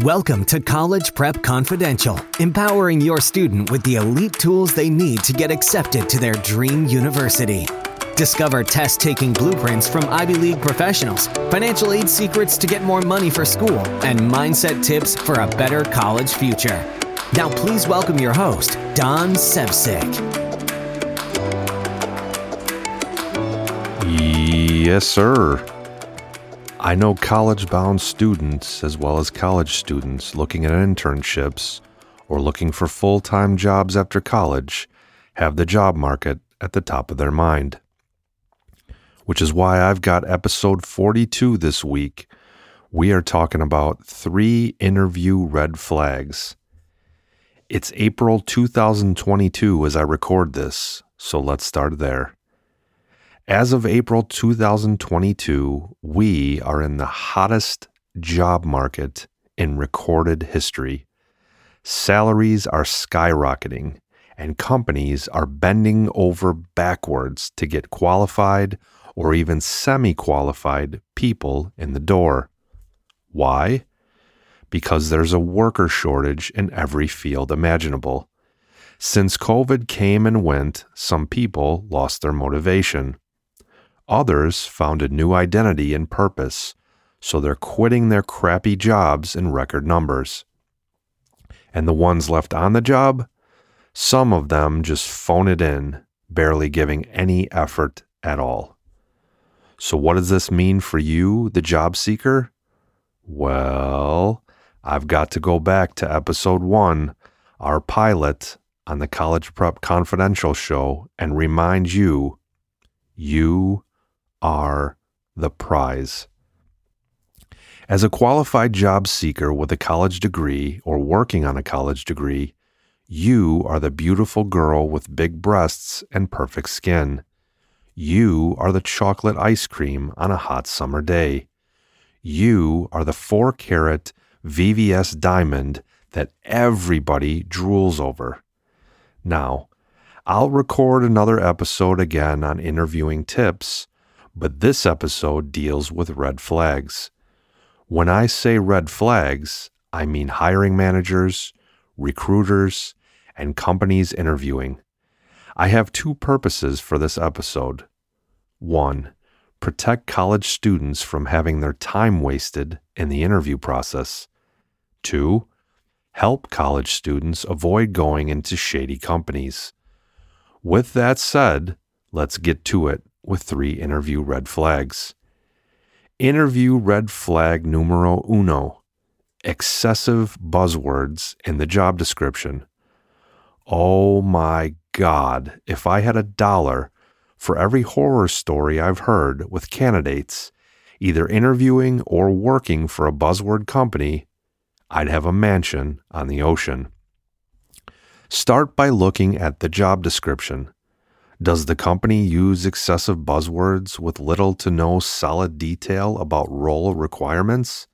Welcome to College Prep Confidential, empowering your student with the elite tools they need to get accepted to their dream university. Discover test taking blueprints from Ivy League professionals, financial aid secrets to get more money for school, and mindset tips for a better college future. Now, please welcome your host, Don Sevcik. Yes, sir. I know college bound students, as well as college students looking at internships or looking for full time jobs after college, have the job market at the top of their mind. Which is why I've got episode 42 this week. We are talking about three interview red flags. It's April 2022 as I record this, so let's start there. As of April 2022, we are in the hottest job market in recorded history. Salaries are skyrocketing, and companies are bending over backwards to get qualified or even semi qualified people in the door. Why? Because there's a worker shortage in every field imaginable. Since COVID came and went, some people lost their motivation. Others found a new identity and purpose, so they're quitting their crappy jobs in record numbers. And the ones left on the job, some of them just phone it in, barely giving any effort at all. So, what does this mean for you, the job seeker? Well, I've got to go back to episode one, our pilot on the College Prep Confidential show, and remind you you are the prize. As a qualified job seeker with a college degree or working on a college degree, you are the beautiful girl with big breasts and perfect skin. You are the chocolate ice cream on a hot summer day. You are the four carat VVS diamond that everybody drools over. Now, I'll record another episode again on interviewing tips but this episode deals with red flags. When I say red flags, I mean hiring managers, recruiters, and companies interviewing. I have two purposes for this episode. One, protect college students from having their time wasted in the interview process. Two, help college students avoid going into shady companies. With that said, let's get to it with three interview red flags. Interview red flag numero uno excessive buzzwords in the job description. Oh my God, if I had a dollar for every horror story I've heard with candidates, either interviewing or working for a buzzword company, I'd have a mansion on the ocean. Start by looking at the job description. Does the company use excessive buzzwords with little to no solid detail about role requirements?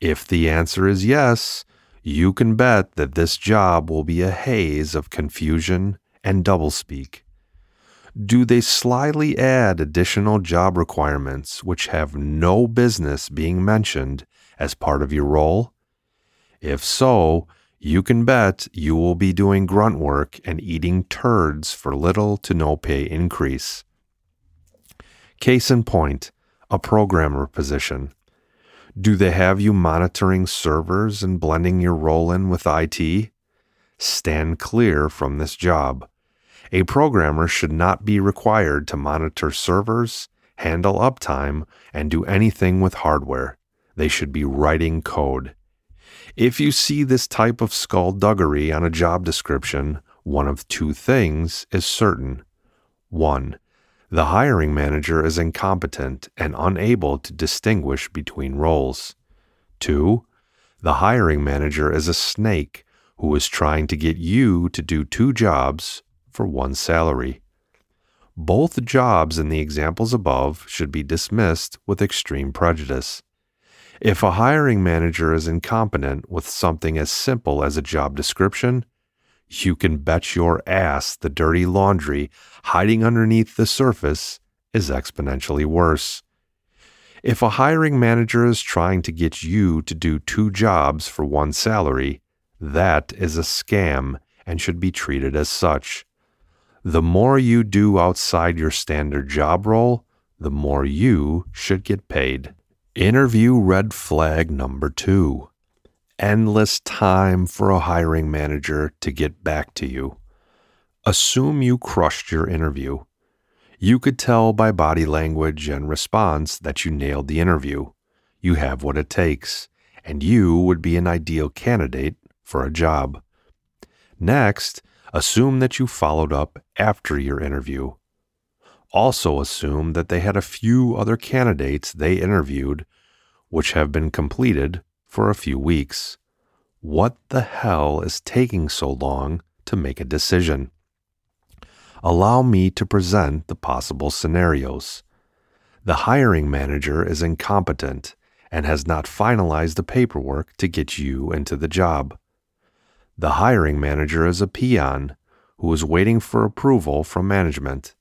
If the answer is yes, you can bet that this job will be a haze of confusion and doublespeak. Do they slyly add additional job requirements which have no business being mentioned as part of your role? If so, you can bet you will be doing grunt work and eating turds for little to no pay increase. Case in point, a programmer position. Do they have you monitoring servers and blending your role in with IT? Stand clear from this job. A programmer should not be required to monitor servers, handle uptime, and do anything with hardware. They should be writing code. If you see this type of skullduggery on a job description, one of two things is certain. One, the hiring manager is incompetent and unable to distinguish between roles. Two, the hiring manager is a snake who is trying to get you to do two jobs for one salary. Both jobs in the examples above should be dismissed with extreme prejudice. If a hiring manager is incompetent with something as simple as a job description, you can bet your ass the dirty laundry hiding underneath the surface is exponentially worse. If a hiring manager is trying to get you to do two jobs for one salary, that is a scam and should be treated as such. The more you do outside your standard job role, the more you should get paid. Interview red flag number two endless time for a hiring manager to get back to you. Assume you crushed your interview. You could tell by body language and response that you nailed the interview. You have what it takes, and you would be an ideal candidate for a job. Next, assume that you followed up after your interview. Also, assume that they had a few other candidates they interviewed, which have been completed for a few weeks. What the hell is taking so long to make a decision? Allow me to present the possible scenarios. The hiring manager is incompetent and has not finalized the paperwork to get you into the job. The hiring manager is a peon who is waiting for approval from management.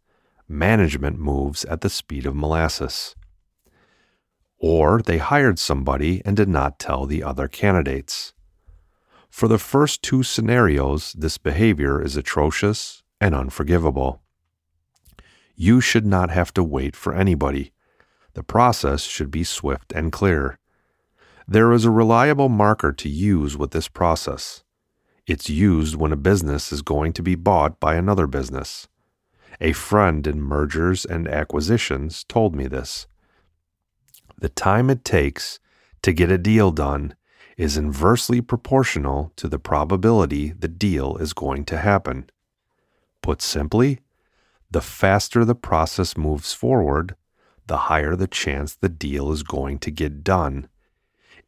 Management moves at the speed of molasses or they hired somebody and did not tell the other candidates. For the first two scenarios, this behavior is atrocious and unforgivable. You should not have to wait for anybody. The process should be swift and clear. There is a reliable marker to use with this process. It's used when a business is going to be bought by another business. A friend in mergers and acquisitions told me this the time it takes to get a deal done is inversely proportional to the probability the deal is going to happen. Put simply, the faster the process moves forward, the higher the chance the deal is going to get done.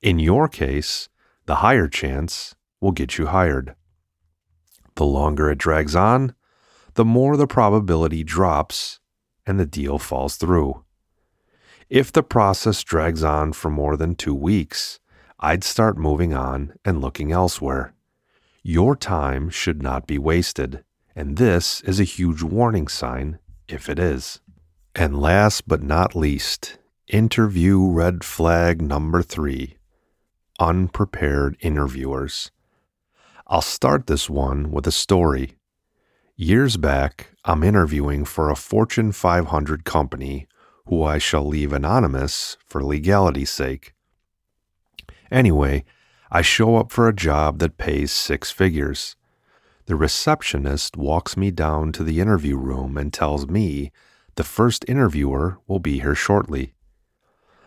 In your case, the higher chance will get you hired. The longer it drags on, the more the probability drops and the deal falls through. If the process drags on for more than two weeks, I'd start moving on and looking elsewhere. Your time should not be wasted, and this is a huge warning sign if it is. And last but not least, interview red flag number three unprepared interviewers. I'll start this one with a story. Years back, I'm interviewing for a Fortune 500 company who I shall leave anonymous for legality's sake. Anyway, I show up for a job that pays six figures. The receptionist walks me down to the interview room and tells me the first interviewer will be here shortly.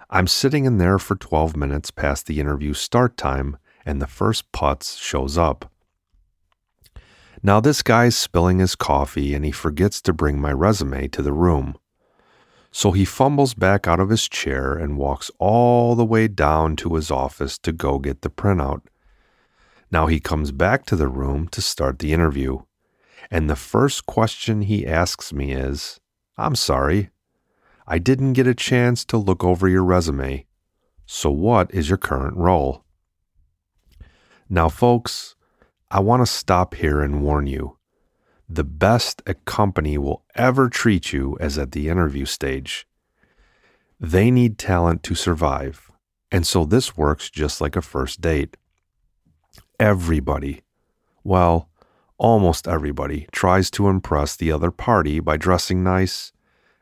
I'm sitting in there for 12 minutes past the interview start time, and the first putz shows up. Now, this guy's spilling his coffee and he forgets to bring my resume to the room. So he fumbles back out of his chair and walks all the way down to his office to go get the printout. Now he comes back to the room to start the interview. And the first question he asks me is I'm sorry, I didn't get a chance to look over your resume. So, what is your current role? Now, folks, I want to stop here and warn you the best a company will ever treat you as at the interview stage. They need talent to survive, and so this works just like a first date. Everybody, well, almost everybody, tries to impress the other party by dressing nice,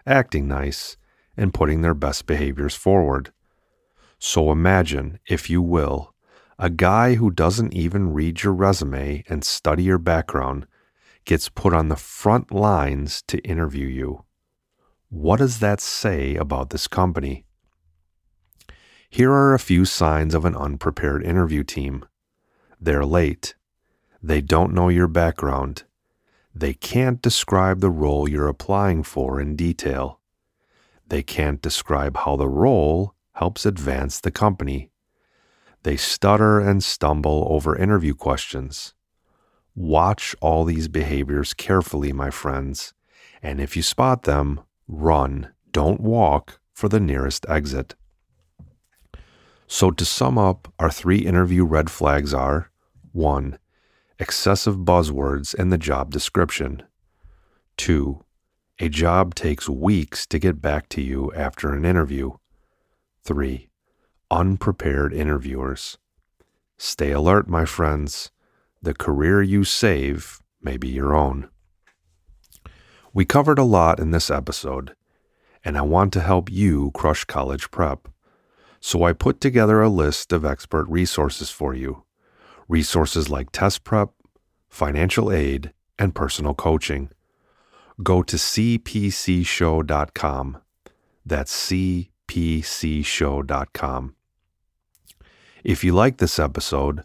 acting nice, and putting their best behaviors forward. So imagine, if you will, a guy who doesn't even read your resume and study your background gets put on the front lines to interview you. What does that say about this company? Here are a few signs of an unprepared interview team. They're late. They don't know your background. They can't describe the role you're applying for in detail. They can't describe how the role helps advance the company. They stutter and stumble over interview questions. Watch all these behaviors carefully, my friends, and if you spot them, run, don't walk for the nearest exit. So, to sum up, our three interview red flags are 1. Excessive buzzwords in the job description. 2. A job takes weeks to get back to you after an interview. 3. Unprepared interviewers. Stay alert, my friends. The career you save may be your own. We covered a lot in this episode, and I want to help you crush college prep. So I put together a list of expert resources for you. Resources like test prep, financial aid, and personal coaching. Go to cpcshow.com. That's cpcshow.com. If you like this episode,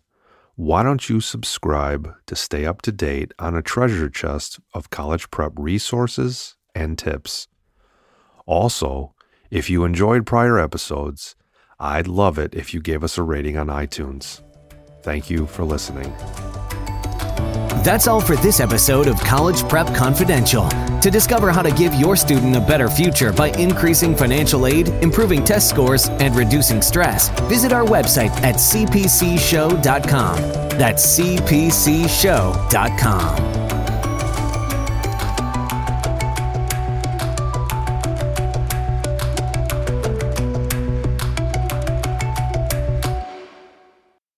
why don't you subscribe to stay up to date on a treasure chest of college prep resources and tips? Also, if you enjoyed prior episodes, I'd love it if you gave us a rating on iTunes. Thank you for listening. That's all for this episode of College Prep Confidential. To discover how to give your student a better future by increasing financial aid, improving test scores, and reducing stress, visit our website at cpcshow.com. That's cpcshow.com.